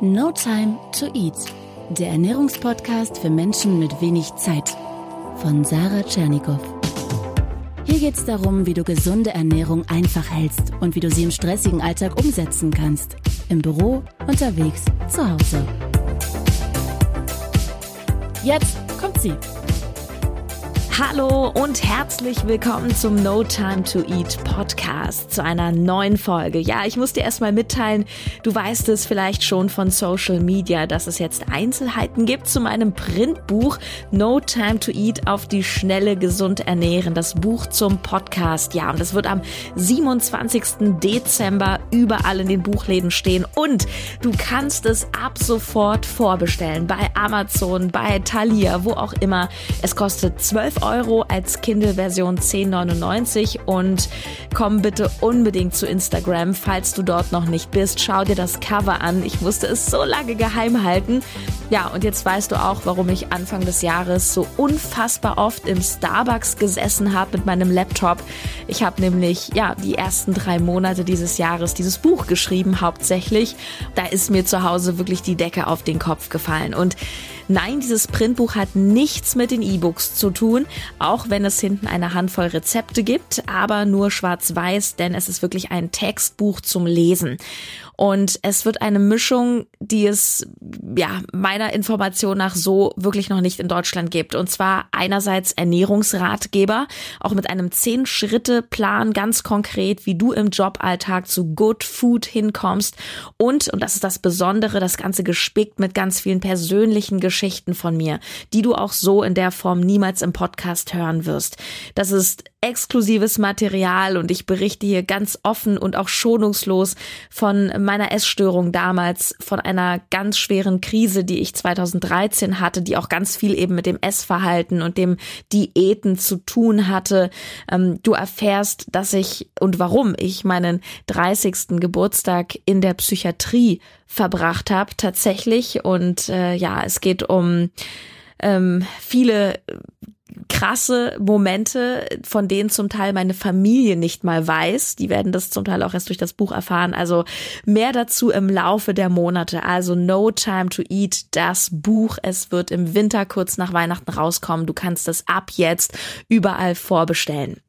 No Time to Eat, der Ernährungspodcast für Menschen mit wenig Zeit von Sarah Tschernikow. Hier geht es darum, wie du gesunde Ernährung einfach hältst und wie du sie im stressigen Alltag umsetzen kannst. Im Büro, unterwegs, zu Hause. Jetzt kommt sie. Hallo und herzlich willkommen zum No Time to Eat Podcast, zu einer neuen Folge. Ja, ich muss dir erstmal mitteilen, du weißt es vielleicht schon von Social Media, dass es jetzt Einzelheiten gibt zu meinem Printbuch No Time to Eat auf die schnelle gesund ernähren, das Buch zum Podcast. Ja, und das wird am 27. Dezember überall in den Buchläden stehen und du kannst es ab sofort vorbestellen bei Amazon, bei Thalia, wo auch immer. Es kostet 12 Euro Euro als Kindle-Version 10,99 und komm bitte unbedingt zu Instagram, falls du dort noch nicht bist. Schau dir das Cover an. Ich musste es so lange geheim halten. Ja, und jetzt weißt du auch, warum ich Anfang des Jahres so unfassbar oft im Starbucks gesessen habe mit meinem Laptop. Ich habe nämlich, ja, die ersten drei Monate dieses Jahres dieses Buch geschrieben, hauptsächlich. Da ist mir zu Hause wirklich die Decke auf den Kopf gefallen. Und Nein, dieses Printbuch hat nichts mit den E-Books zu tun, auch wenn es hinten eine Handvoll Rezepte gibt, aber nur schwarz-weiß, denn es ist wirklich ein Textbuch zum Lesen. Und es wird eine Mischung, die es ja meiner Information nach so wirklich noch nicht in Deutschland gibt. Und zwar einerseits Ernährungsratgeber, auch mit einem Zehn-Schritte-Plan ganz konkret, wie du im Joballtag zu Good Food hinkommst. Und, und das ist das Besondere, das Ganze gespickt mit ganz vielen persönlichen Geschichten von mir, die du auch so in der Form niemals im Podcast hören wirst. Das ist exklusives Material und ich berichte hier ganz offen und auch schonungslos von meiner Essstörung damals, von einer ganz schweren Krise, die ich 2013 hatte, die auch ganz viel eben mit dem Essverhalten und dem Diäten zu tun hatte. Ähm, du erfährst, dass ich und warum ich meinen 30. Geburtstag in der Psychiatrie verbracht habe, tatsächlich. Und äh, ja, es geht um ähm, viele krasse Momente, von denen zum Teil meine Familie nicht mal weiß. Die werden das zum Teil auch erst durch das Buch erfahren. Also mehr dazu im Laufe der Monate. Also No Time to Eat, das Buch. Es wird im Winter kurz nach Weihnachten rauskommen. Du kannst es ab jetzt überall vorbestellen.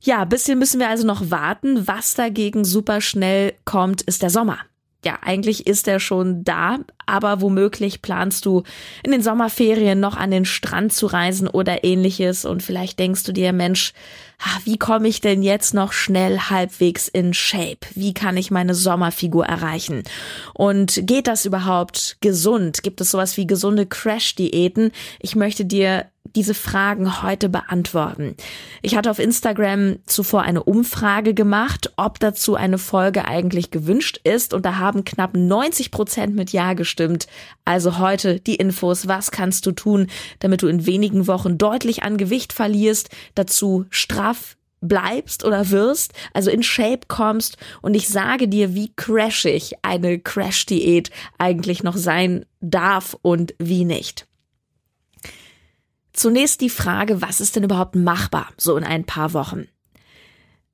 Ja, bisschen müssen wir also noch warten. Was dagegen super schnell kommt, ist der Sommer ja, eigentlich ist er schon da, aber womöglich planst du in den Sommerferien noch an den Strand zu reisen oder ähnliches und vielleicht denkst du dir, Mensch, wie komme ich denn jetzt noch schnell halbwegs in Shape? Wie kann ich meine Sommerfigur erreichen? Und geht das überhaupt gesund? Gibt es sowas wie gesunde Crash-Diäten? Ich möchte dir diese Fragen heute beantworten. Ich hatte auf Instagram zuvor eine Umfrage gemacht, ob dazu eine Folge eigentlich gewünscht ist und da haben knapp 90 Prozent mit Ja gestimmt. Also heute die Infos, was kannst du tun, damit du in wenigen Wochen deutlich an Gewicht verlierst, dazu straff bleibst oder wirst, also in Shape kommst und ich sage dir, wie crashig eine Crash-Diät eigentlich noch sein darf und wie nicht. Zunächst die Frage, was ist denn überhaupt machbar, so in ein paar Wochen?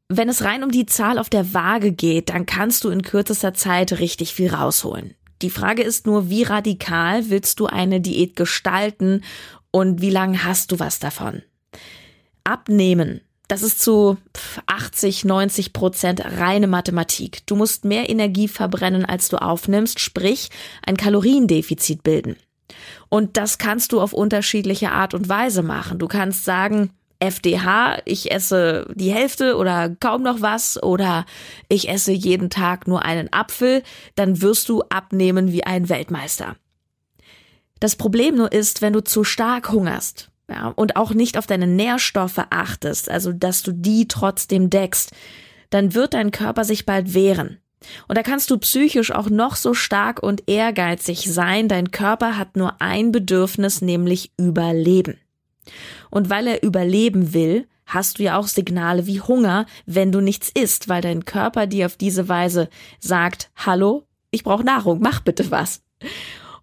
Wenn es rein um die Zahl auf der Waage geht, dann kannst du in kürzester Zeit richtig viel rausholen. Die Frage ist nur, wie radikal willst du eine Diät gestalten und wie lange hast du was davon? Abnehmen das ist zu 80, 90 Prozent reine Mathematik. Du musst mehr Energie verbrennen, als du aufnimmst, sprich ein Kaloriendefizit bilden. Und das kannst du auf unterschiedliche Art und Weise machen. Du kannst sagen, FDH, ich esse die Hälfte oder kaum noch was oder ich esse jeden Tag nur einen Apfel, dann wirst du abnehmen wie ein Weltmeister. Das Problem nur ist, wenn du zu stark hungerst, ja, und auch nicht auf deine Nährstoffe achtest, also dass du die trotzdem deckst, dann wird dein Körper sich bald wehren. Und da kannst du psychisch auch noch so stark und ehrgeizig sein, dein Körper hat nur ein Bedürfnis, nämlich Überleben. Und weil er überleben will, hast du ja auch Signale wie Hunger, wenn du nichts isst, weil dein Körper dir auf diese Weise sagt, hallo, ich brauche Nahrung, mach bitte was.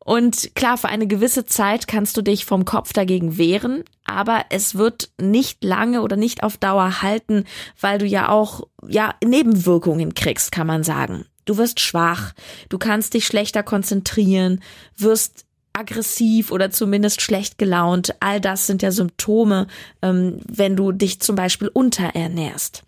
Und klar, für eine gewisse Zeit kannst du dich vom Kopf dagegen wehren, aber es wird nicht lange oder nicht auf Dauer halten, weil du ja auch, ja, Nebenwirkungen kriegst, kann man sagen. Du wirst schwach, du kannst dich schlechter konzentrieren, wirst aggressiv oder zumindest schlecht gelaunt. All das sind ja Symptome, ähm, wenn du dich zum Beispiel unterernährst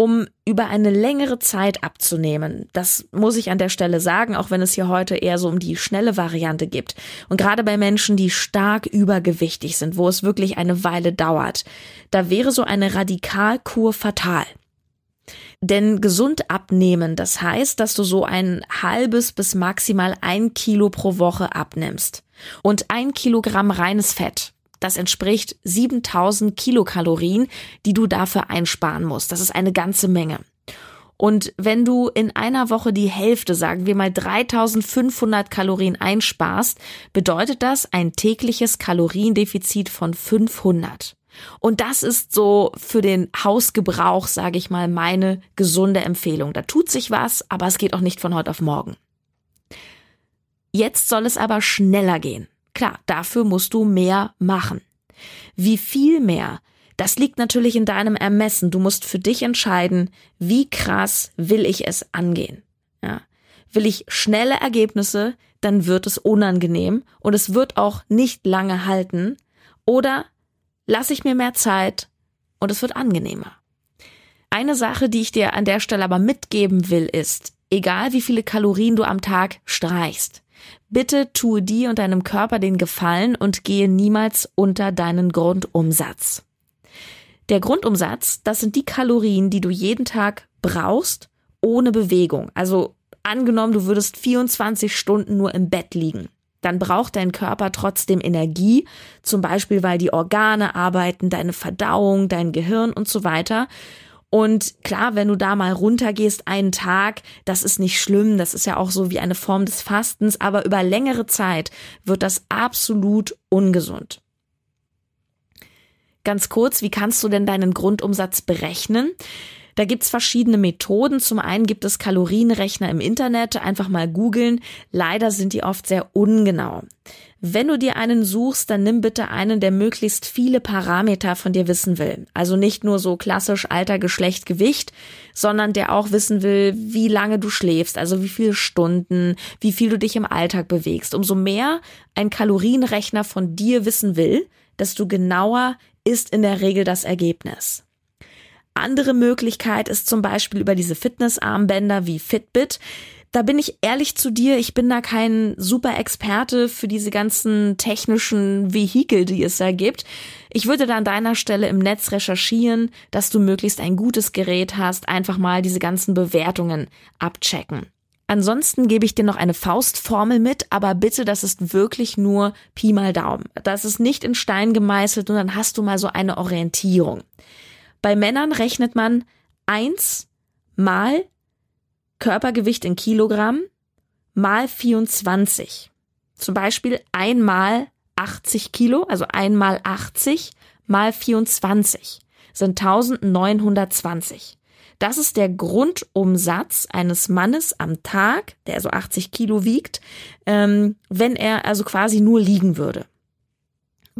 um über eine längere Zeit abzunehmen. Das muss ich an der Stelle sagen, auch wenn es hier heute eher so um die schnelle Variante gibt. Und gerade bei Menschen, die stark übergewichtig sind, wo es wirklich eine Weile dauert, da wäre so eine Radikalkur fatal. Denn gesund abnehmen, das heißt, dass du so ein halbes bis maximal ein Kilo pro Woche abnimmst. Und ein Kilogramm reines Fett, das entspricht 7000 Kilokalorien, die du dafür einsparen musst. Das ist eine ganze Menge. Und wenn du in einer Woche die Hälfte, sagen wir mal 3500 Kalorien einsparst, bedeutet das ein tägliches Kaloriendefizit von 500. Und das ist so für den Hausgebrauch, sage ich mal, meine gesunde Empfehlung. Da tut sich was, aber es geht auch nicht von heute auf morgen. Jetzt soll es aber schneller gehen. Klar, dafür musst du mehr machen. Wie viel mehr? Das liegt natürlich in deinem Ermessen. Du musst für dich entscheiden, wie krass will ich es angehen. Ja. Will ich schnelle Ergebnisse, dann wird es unangenehm und es wird auch nicht lange halten. Oder lasse ich mir mehr Zeit und es wird angenehmer. Eine Sache, die ich dir an der Stelle aber mitgeben will, ist, egal wie viele Kalorien du am Tag streichst, Bitte tue dir und deinem Körper den Gefallen und gehe niemals unter deinen Grundumsatz. Der Grundumsatz, das sind die Kalorien, die du jeden Tag brauchst, ohne Bewegung. Also angenommen, du würdest 24 Stunden nur im Bett liegen. Dann braucht dein Körper trotzdem Energie, zum Beispiel weil die Organe arbeiten, deine Verdauung, dein Gehirn und so weiter. Und klar, wenn du da mal runtergehst einen Tag, das ist nicht schlimm, das ist ja auch so wie eine Form des Fastens, aber über längere Zeit wird das absolut ungesund. Ganz kurz, wie kannst du denn deinen Grundumsatz berechnen? Da gibt's verschiedene Methoden. Zum einen gibt es Kalorienrechner im Internet, einfach mal googeln. Leider sind die oft sehr ungenau. Wenn du dir einen suchst, dann nimm bitte einen, der möglichst viele Parameter von dir wissen will. Also nicht nur so klassisch Alter, Geschlecht, Gewicht, sondern der auch wissen will, wie lange du schläfst, also wie viele Stunden, wie viel du dich im Alltag bewegst. Umso mehr ein Kalorienrechner von dir wissen will, desto genauer ist in der Regel das Ergebnis. Andere Möglichkeit ist zum Beispiel über diese Fitnessarmbänder wie Fitbit. Da bin ich ehrlich zu dir, ich bin da kein super Experte für diese ganzen technischen Vehikel, die es da gibt. Ich würde da an deiner Stelle im Netz recherchieren, dass du möglichst ein gutes Gerät hast, einfach mal diese ganzen Bewertungen abchecken. Ansonsten gebe ich dir noch eine Faustformel mit, aber bitte, das ist wirklich nur Pi mal Daumen. Das ist nicht in Stein gemeißelt und dann hast du mal so eine Orientierung. Bei Männern rechnet man eins mal Körpergewicht in Kilogramm mal 24. Zum Beispiel einmal 80 Kilo, also einmal 80 mal 24 sind 1920. Das ist der Grundumsatz eines Mannes am Tag, der so 80 Kilo wiegt, ähm, wenn er also quasi nur liegen würde.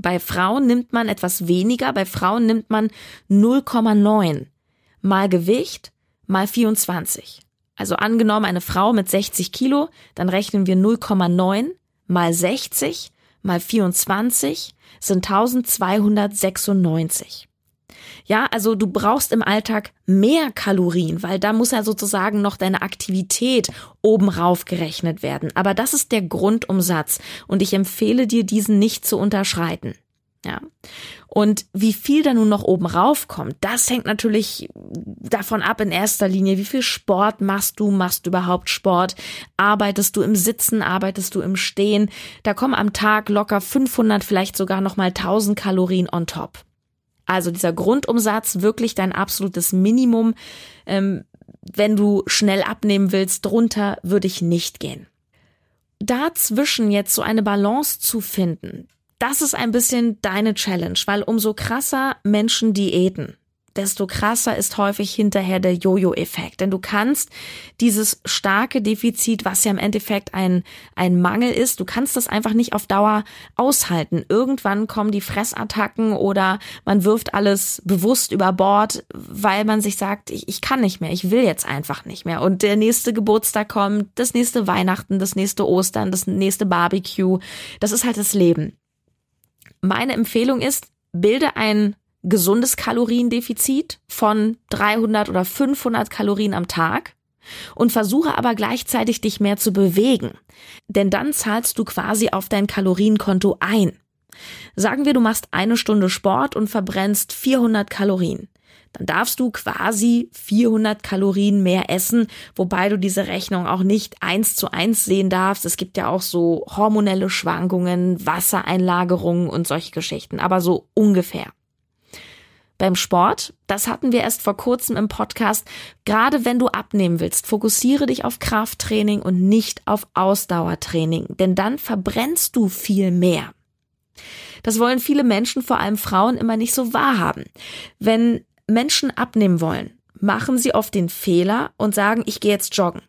Bei Frauen nimmt man etwas weniger, bei Frauen nimmt man 0,9 mal Gewicht mal 24. Also angenommen eine Frau mit 60 Kilo, dann rechnen wir 0,9 mal 60 mal 24 sind 1296. Ja, also du brauchst im Alltag mehr Kalorien, weil da muss ja sozusagen noch deine Aktivität oben rauf gerechnet werden. Aber das ist der Grundumsatz und ich empfehle dir, diesen nicht zu unterschreiten. Ja. Und wie viel da nun noch oben raufkommt, das hängt natürlich davon ab in erster Linie, wie viel Sport machst du, machst du überhaupt Sport, arbeitest du im Sitzen, arbeitest du im Stehen, da kommen am Tag locker 500, vielleicht sogar nochmal 1000 Kalorien on top. Also dieser Grundumsatz wirklich dein absolutes Minimum. Ähm, wenn du schnell abnehmen willst, drunter würde ich nicht gehen. Dazwischen jetzt so eine Balance zu finden, das ist ein bisschen deine Challenge, weil umso krasser Menschen diäten, desto krasser ist häufig hinterher der Jojo-Effekt. Denn du kannst dieses starke Defizit, was ja im Endeffekt ein, ein Mangel ist, du kannst das einfach nicht auf Dauer aushalten. Irgendwann kommen die Fressattacken oder man wirft alles bewusst über Bord, weil man sich sagt, ich, ich kann nicht mehr, ich will jetzt einfach nicht mehr. Und der nächste Geburtstag kommt, das nächste Weihnachten, das nächste Ostern, das nächste Barbecue. Das ist halt das Leben. Meine Empfehlung ist, bilde ein gesundes Kaloriendefizit von 300 oder 500 Kalorien am Tag und versuche aber gleichzeitig dich mehr zu bewegen. Denn dann zahlst du quasi auf dein Kalorienkonto ein. Sagen wir, du machst eine Stunde Sport und verbrennst 400 Kalorien dann darfst du quasi 400 Kalorien mehr essen, wobei du diese Rechnung auch nicht eins zu eins sehen darfst. Es gibt ja auch so hormonelle Schwankungen, Wassereinlagerungen und solche Geschichten, aber so ungefähr. Beim Sport, das hatten wir erst vor kurzem im Podcast, gerade wenn du abnehmen willst, fokussiere dich auf Krafttraining und nicht auf Ausdauertraining, denn dann verbrennst du viel mehr. Das wollen viele Menschen, vor allem Frauen, immer nicht so wahrhaben. Wenn Menschen abnehmen wollen, machen sie oft den Fehler und sagen, ich gehe jetzt joggen.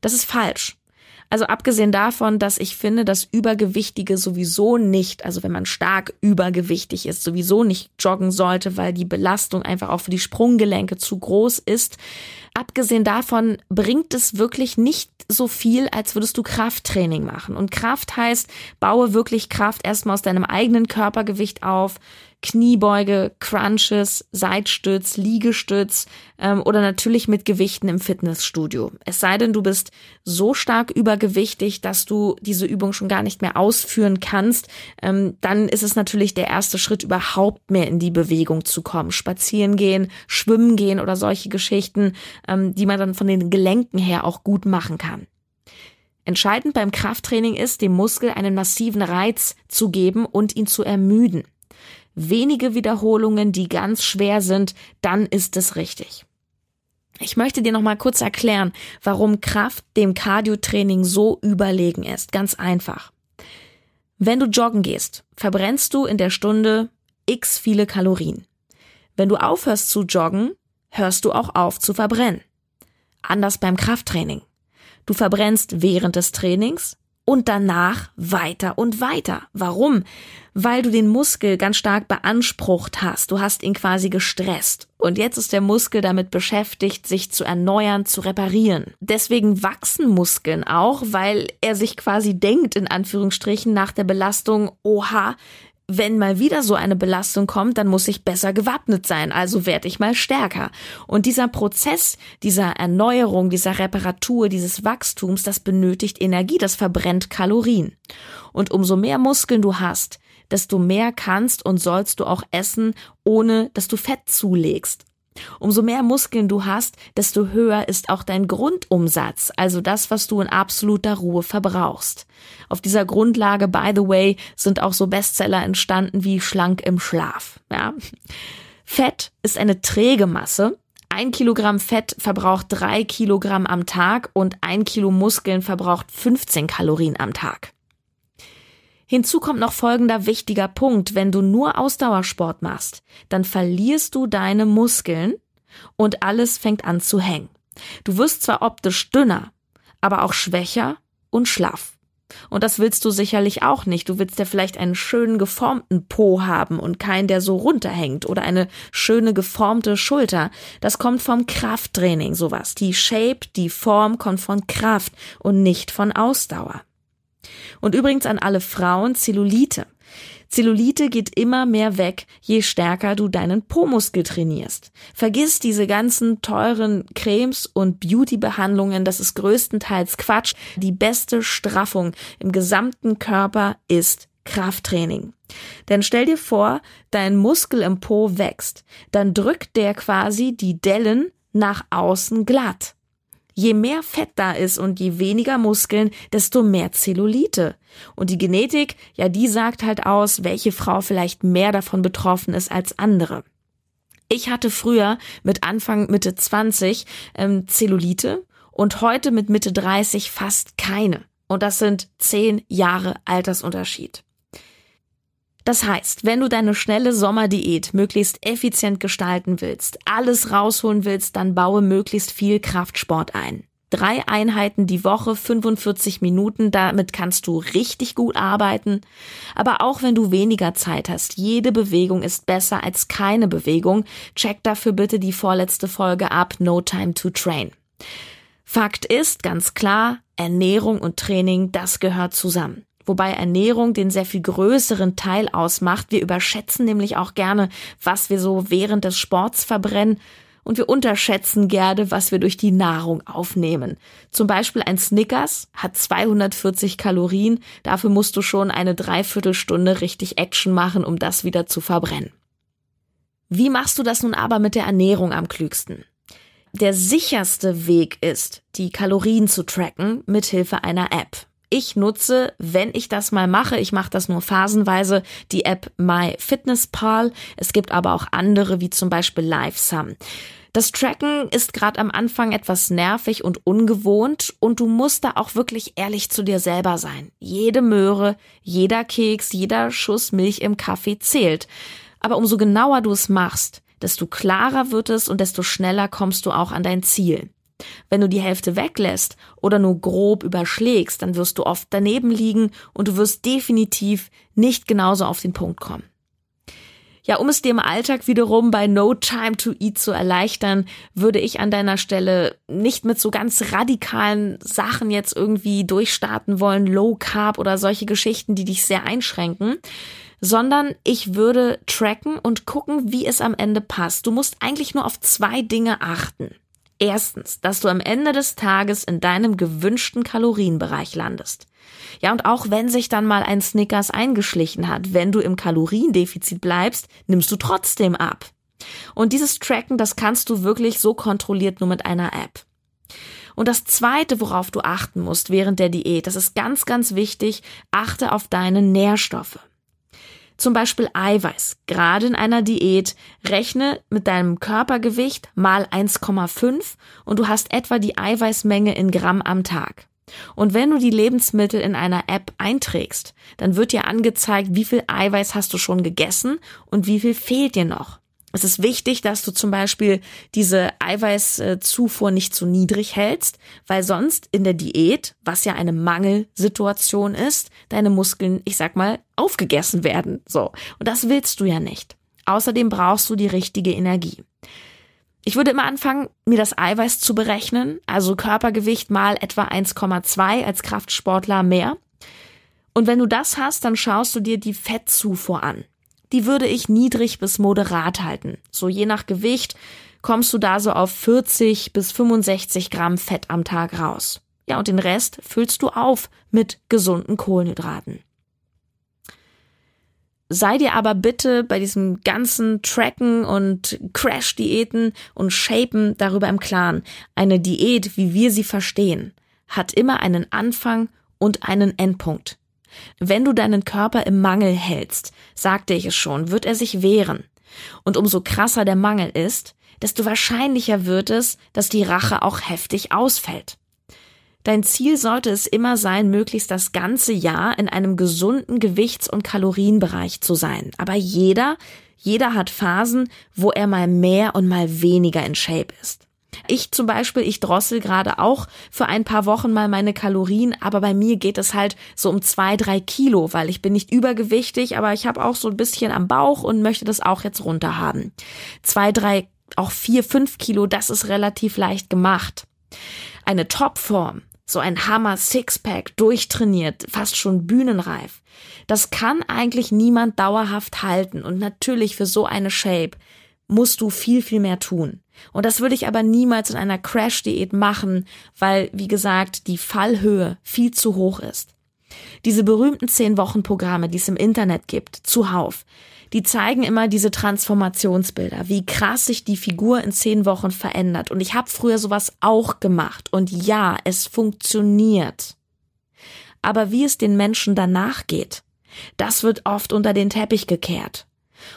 Das ist falsch. Also abgesehen davon, dass ich finde, dass Übergewichtige sowieso nicht, also wenn man stark übergewichtig ist, sowieso nicht joggen sollte, weil die Belastung einfach auch für die Sprunggelenke zu groß ist. Abgesehen davon bringt es wirklich nicht so viel, als würdest du Krafttraining machen. Und Kraft heißt, baue wirklich Kraft erstmal aus deinem eigenen Körpergewicht auf, Kniebeuge, Crunches, Seitstütz, Liegestütz ähm, oder natürlich mit Gewichten im Fitnessstudio. Es sei denn, du bist so stark übergewichtig, dass du diese Übung schon gar nicht mehr ausführen kannst, ähm, dann ist es natürlich der erste Schritt, überhaupt mehr in die Bewegung zu kommen. Spazieren gehen, schwimmen gehen oder solche Geschichten, ähm, die man dann von den Gelenken her auch gut machen kann. Entscheidend beim Krafttraining ist, dem Muskel einen massiven Reiz zu geben und ihn zu ermüden wenige Wiederholungen, die ganz schwer sind, dann ist es richtig. Ich möchte dir noch mal kurz erklären, warum Kraft dem Cardiotraining so überlegen ist. Ganz einfach. Wenn du joggen gehst, verbrennst du in der Stunde x viele Kalorien. Wenn du aufhörst zu joggen, hörst du auch auf zu verbrennen. Anders beim Krafttraining. Du verbrennst während des Trainings, und danach weiter und weiter. Warum? Weil du den Muskel ganz stark beansprucht hast. Du hast ihn quasi gestresst. Und jetzt ist der Muskel damit beschäftigt, sich zu erneuern, zu reparieren. Deswegen wachsen Muskeln auch, weil er sich quasi denkt, in Anführungsstrichen, nach der Belastung, oha, wenn mal wieder so eine Belastung kommt, dann muss ich besser gewappnet sein, also werde ich mal stärker. Und dieser Prozess dieser Erneuerung, dieser Reparatur, dieses Wachstums, das benötigt Energie, das verbrennt Kalorien. Und umso mehr Muskeln du hast, desto mehr kannst und sollst du auch essen, ohne dass du Fett zulegst. Umso mehr Muskeln du hast, desto höher ist auch dein Grundumsatz, also das, was du in absoluter Ruhe verbrauchst. Auf dieser Grundlage, by the way, sind auch so Bestseller entstanden wie Schlank im Schlaf. Ja? Fett ist eine träge Masse. Ein Kilogramm Fett verbraucht drei Kilogramm am Tag und ein Kilo Muskeln verbraucht 15 Kalorien am Tag. Hinzu kommt noch folgender wichtiger Punkt. Wenn du nur Ausdauersport machst, dann verlierst du deine Muskeln und alles fängt an zu hängen. Du wirst zwar optisch dünner, aber auch schwächer und schlaff. Und das willst du sicherlich auch nicht. Du willst ja vielleicht einen schönen geformten Po haben und keinen, der so runterhängt oder eine schöne geformte Schulter. Das kommt vom Krafttraining, sowas. Die Shape, die Form kommt von Kraft und nicht von Ausdauer. Und übrigens an alle Frauen Zellulite. Zellulite geht immer mehr weg, je stärker du deinen Po-Muskel trainierst. Vergiss diese ganzen teuren Cremes und Beauty-Behandlungen, das ist größtenteils Quatsch. Die beste Straffung im gesamten Körper ist Krafttraining. Denn stell dir vor, dein Muskel im Po wächst, dann drückt der quasi die Dellen nach außen glatt. Je mehr Fett da ist und je weniger Muskeln, desto mehr Zellulite. Und die Genetik, ja, die sagt halt aus, welche Frau vielleicht mehr davon betroffen ist als andere. Ich hatte früher mit Anfang Mitte 20 ähm, Zellulite und heute mit Mitte 30 fast keine. Und das sind zehn Jahre Altersunterschied. Das heißt, wenn du deine schnelle Sommerdiät möglichst effizient gestalten willst, alles rausholen willst, dann baue möglichst viel Kraftsport ein. Drei Einheiten die Woche, 45 Minuten, damit kannst du richtig gut arbeiten. Aber auch wenn du weniger Zeit hast, jede Bewegung ist besser als keine Bewegung. Check dafür bitte die vorletzte Folge ab, No Time to Train. Fakt ist ganz klar, Ernährung und Training, das gehört zusammen. Wobei Ernährung den sehr viel größeren Teil ausmacht. Wir überschätzen nämlich auch gerne, was wir so während des Sports verbrennen und wir unterschätzen gerne, was wir durch die Nahrung aufnehmen. Zum Beispiel ein Snickers hat 240 Kalorien, dafür musst du schon eine Dreiviertelstunde richtig Action machen, um das wieder zu verbrennen. Wie machst du das nun aber mit der Ernährung am klügsten? Der sicherste Weg ist, die Kalorien zu tracken mit Hilfe einer App. Ich nutze, wenn ich das mal mache, ich mache das nur phasenweise, die App MyFitnessPal. Es gibt aber auch andere, wie zum Beispiel LiveSum. Das Tracken ist gerade am Anfang etwas nervig und ungewohnt und du musst da auch wirklich ehrlich zu dir selber sein. Jede Möhre, jeder Keks, jeder Schuss Milch im Kaffee zählt. Aber umso genauer du es machst, desto klarer wird es und desto schneller kommst du auch an dein Ziel. Wenn du die Hälfte weglässt oder nur grob überschlägst, dann wirst du oft daneben liegen und du wirst definitiv nicht genauso auf den Punkt kommen. Ja, um es dir im Alltag wiederum bei No Time to Eat zu erleichtern, würde ich an deiner Stelle nicht mit so ganz radikalen Sachen jetzt irgendwie durchstarten wollen, Low Carb oder solche Geschichten, die dich sehr einschränken, sondern ich würde tracken und gucken, wie es am Ende passt. Du musst eigentlich nur auf zwei Dinge achten. Erstens, dass du am Ende des Tages in deinem gewünschten Kalorienbereich landest. Ja, und auch wenn sich dann mal ein Snickers eingeschlichen hat, wenn du im Kaloriendefizit bleibst, nimmst du trotzdem ab. Und dieses Tracken, das kannst du wirklich so kontrolliert nur mit einer App. Und das zweite, worauf du achten musst während der Diät, das ist ganz, ganz wichtig, achte auf deine Nährstoffe. Zum Beispiel Eiweiß. Gerade in einer Diät rechne mit deinem Körpergewicht mal 1,5 und du hast etwa die Eiweißmenge in Gramm am Tag. Und wenn du die Lebensmittel in einer App einträgst, dann wird dir angezeigt, wie viel Eiweiß hast du schon gegessen und wie viel fehlt dir noch. Es ist wichtig, dass du zum Beispiel diese Eiweißzufuhr nicht zu niedrig hältst, weil sonst in der Diät, was ja eine Mangelsituation ist, deine Muskeln, ich sag mal, aufgegessen werden. So. Und das willst du ja nicht. Außerdem brauchst du die richtige Energie. Ich würde immer anfangen, mir das Eiweiß zu berechnen, also Körpergewicht mal etwa 1,2 als Kraftsportler mehr. Und wenn du das hast, dann schaust du dir die Fettzufuhr an die würde ich niedrig bis moderat halten. So je nach Gewicht kommst du da so auf 40 bis 65 Gramm Fett am Tag raus. Ja, und den Rest füllst du auf mit gesunden Kohlenhydraten. Sei dir aber bitte bei diesem ganzen Tracken und Crash-Diäten und Shapen darüber im Klaren. Eine Diät, wie wir sie verstehen, hat immer einen Anfang und einen Endpunkt. Wenn du deinen Körper im Mangel hältst, sagte ich es schon, wird er sich wehren. Und umso krasser der Mangel ist, desto wahrscheinlicher wird es, dass die Rache auch heftig ausfällt. Dein Ziel sollte es immer sein, möglichst das ganze Jahr in einem gesunden Gewichts- und Kalorienbereich zu sein. Aber jeder, jeder hat Phasen, wo er mal mehr und mal weniger in Shape ist. Ich zum Beispiel, ich drossel gerade auch für ein paar Wochen mal meine Kalorien, aber bei mir geht es halt so um zwei, drei Kilo, weil ich bin nicht übergewichtig, aber ich habe auch so ein bisschen am Bauch und möchte das auch jetzt runter haben. Zwei, drei, auch vier, fünf Kilo, das ist relativ leicht gemacht. Eine Topform, so ein Hammer Sixpack, durchtrainiert, fast schon bühnenreif. Das kann eigentlich niemand dauerhaft halten und natürlich für so eine Shape musst du viel, viel mehr tun. Und das würde ich aber niemals in einer Crash-Diät machen, weil, wie gesagt, die Fallhöhe viel zu hoch ist. Diese berühmten zehn Wochen Programme, die es im Internet gibt, zuhauf, die zeigen immer diese Transformationsbilder, wie krass sich die Figur in zehn Wochen verändert. Und ich habe früher sowas auch gemacht. Und ja, es funktioniert. Aber wie es den Menschen danach geht, das wird oft unter den Teppich gekehrt.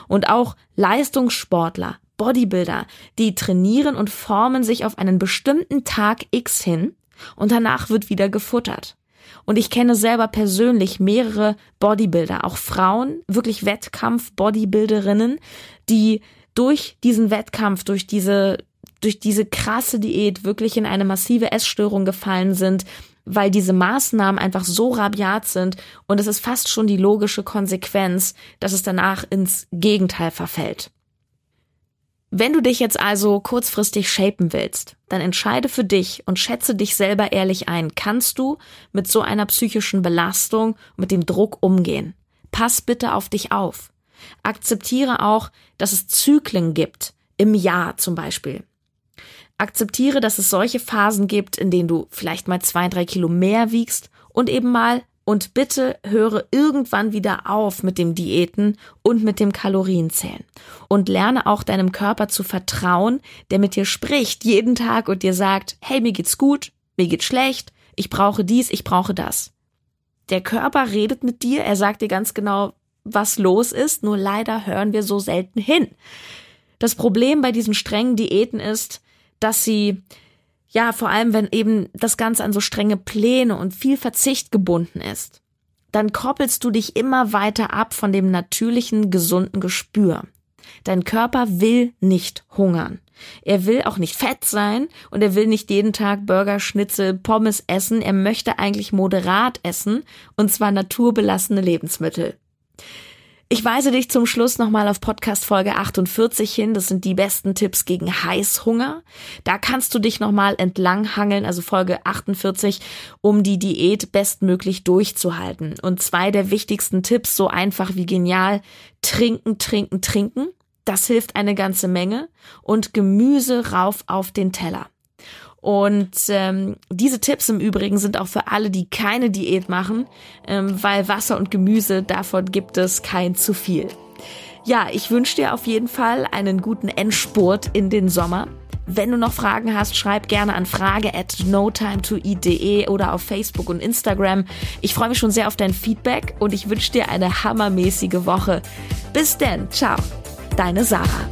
Und auch Leistungssportler, Bodybuilder, die trainieren und formen sich auf einen bestimmten Tag X hin und danach wird wieder gefuttert. Und ich kenne selber persönlich mehrere Bodybuilder, auch Frauen, wirklich Wettkampf-Bodybuilderinnen, die durch diesen Wettkampf, durch diese, durch diese krasse Diät wirklich in eine massive Essstörung gefallen sind, weil diese Maßnahmen einfach so rabiat sind und es ist fast schon die logische Konsequenz, dass es danach ins Gegenteil verfällt. Wenn du dich jetzt also kurzfristig shapen willst, dann entscheide für dich und schätze dich selber ehrlich ein. Kannst du mit so einer psychischen Belastung, mit dem Druck umgehen? Pass bitte auf dich auf. Akzeptiere auch, dass es Zyklen gibt, im Jahr zum Beispiel. Akzeptiere, dass es solche Phasen gibt, in denen du vielleicht mal zwei, drei Kilo mehr wiegst und eben mal und bitte höre irgendwann wieder auf mit dem Diäten und mit dem Kalorienzählen. Und lerne auch deinem Körper zu vertrauen, der mit dir spricht jeden Tag und dir sagt, hey, mir geht's gut, mir geht's schlecht, ich brauche dies, ich brauche das. Der Körper redet mit dir, er sagt dir ganz genau, was los ist, nur leider hören wir so selten hin. Das Problem bei diesen strengen Diäten ist, dass sie ja, vor allem wenn eben das Ganze an so strenge Pläne und viel Verzicht gebunden ist, dann koppelst du dich immer weiter ab von dem natürlichen, gesunden Gespür. Dein Körper will nicht hungern. Er will auch nicht fett sein und er will nicht jeden Tag Burger, Schnitzel, Pommes essen. Er möchte eigentlich moderat essen und zwar naturbelassene Lebensmittel. Ich weise dich zum Schluss nochmal auf Podcast Folge 48 hin. Das sind die besten Tipps gegen Heißhunger. Da kannst du dich nochmal entlanghangeln, also Folge 48, um die Diät bestmöglich durchzuhalten. Und zwei der wichtigsten Tipps, so einfach wie genial, trinken, trinken, trinken. Das hilft eine ganze Menge. Und Gemüse rauf auf den Teller. Und ähm, diese Tipps im Übrigen sind auch für alle, die keine Diät machen, ähm, weil Wasser und Gemüse, davon gibt es kein zu viel. Ja, ich wünsche dir auf jeden Fall einen guten Endspurt in den Sommer. Wenn du noch Fragen hast, schreib gerne an frage at notimetoeat.de oder auf Facebook und Instagram. Ich freue mich schon sehr auf dein Feedback und ich wünsche dir eine hammermäßige Woche. Bis denn, ciao, deine Sarah.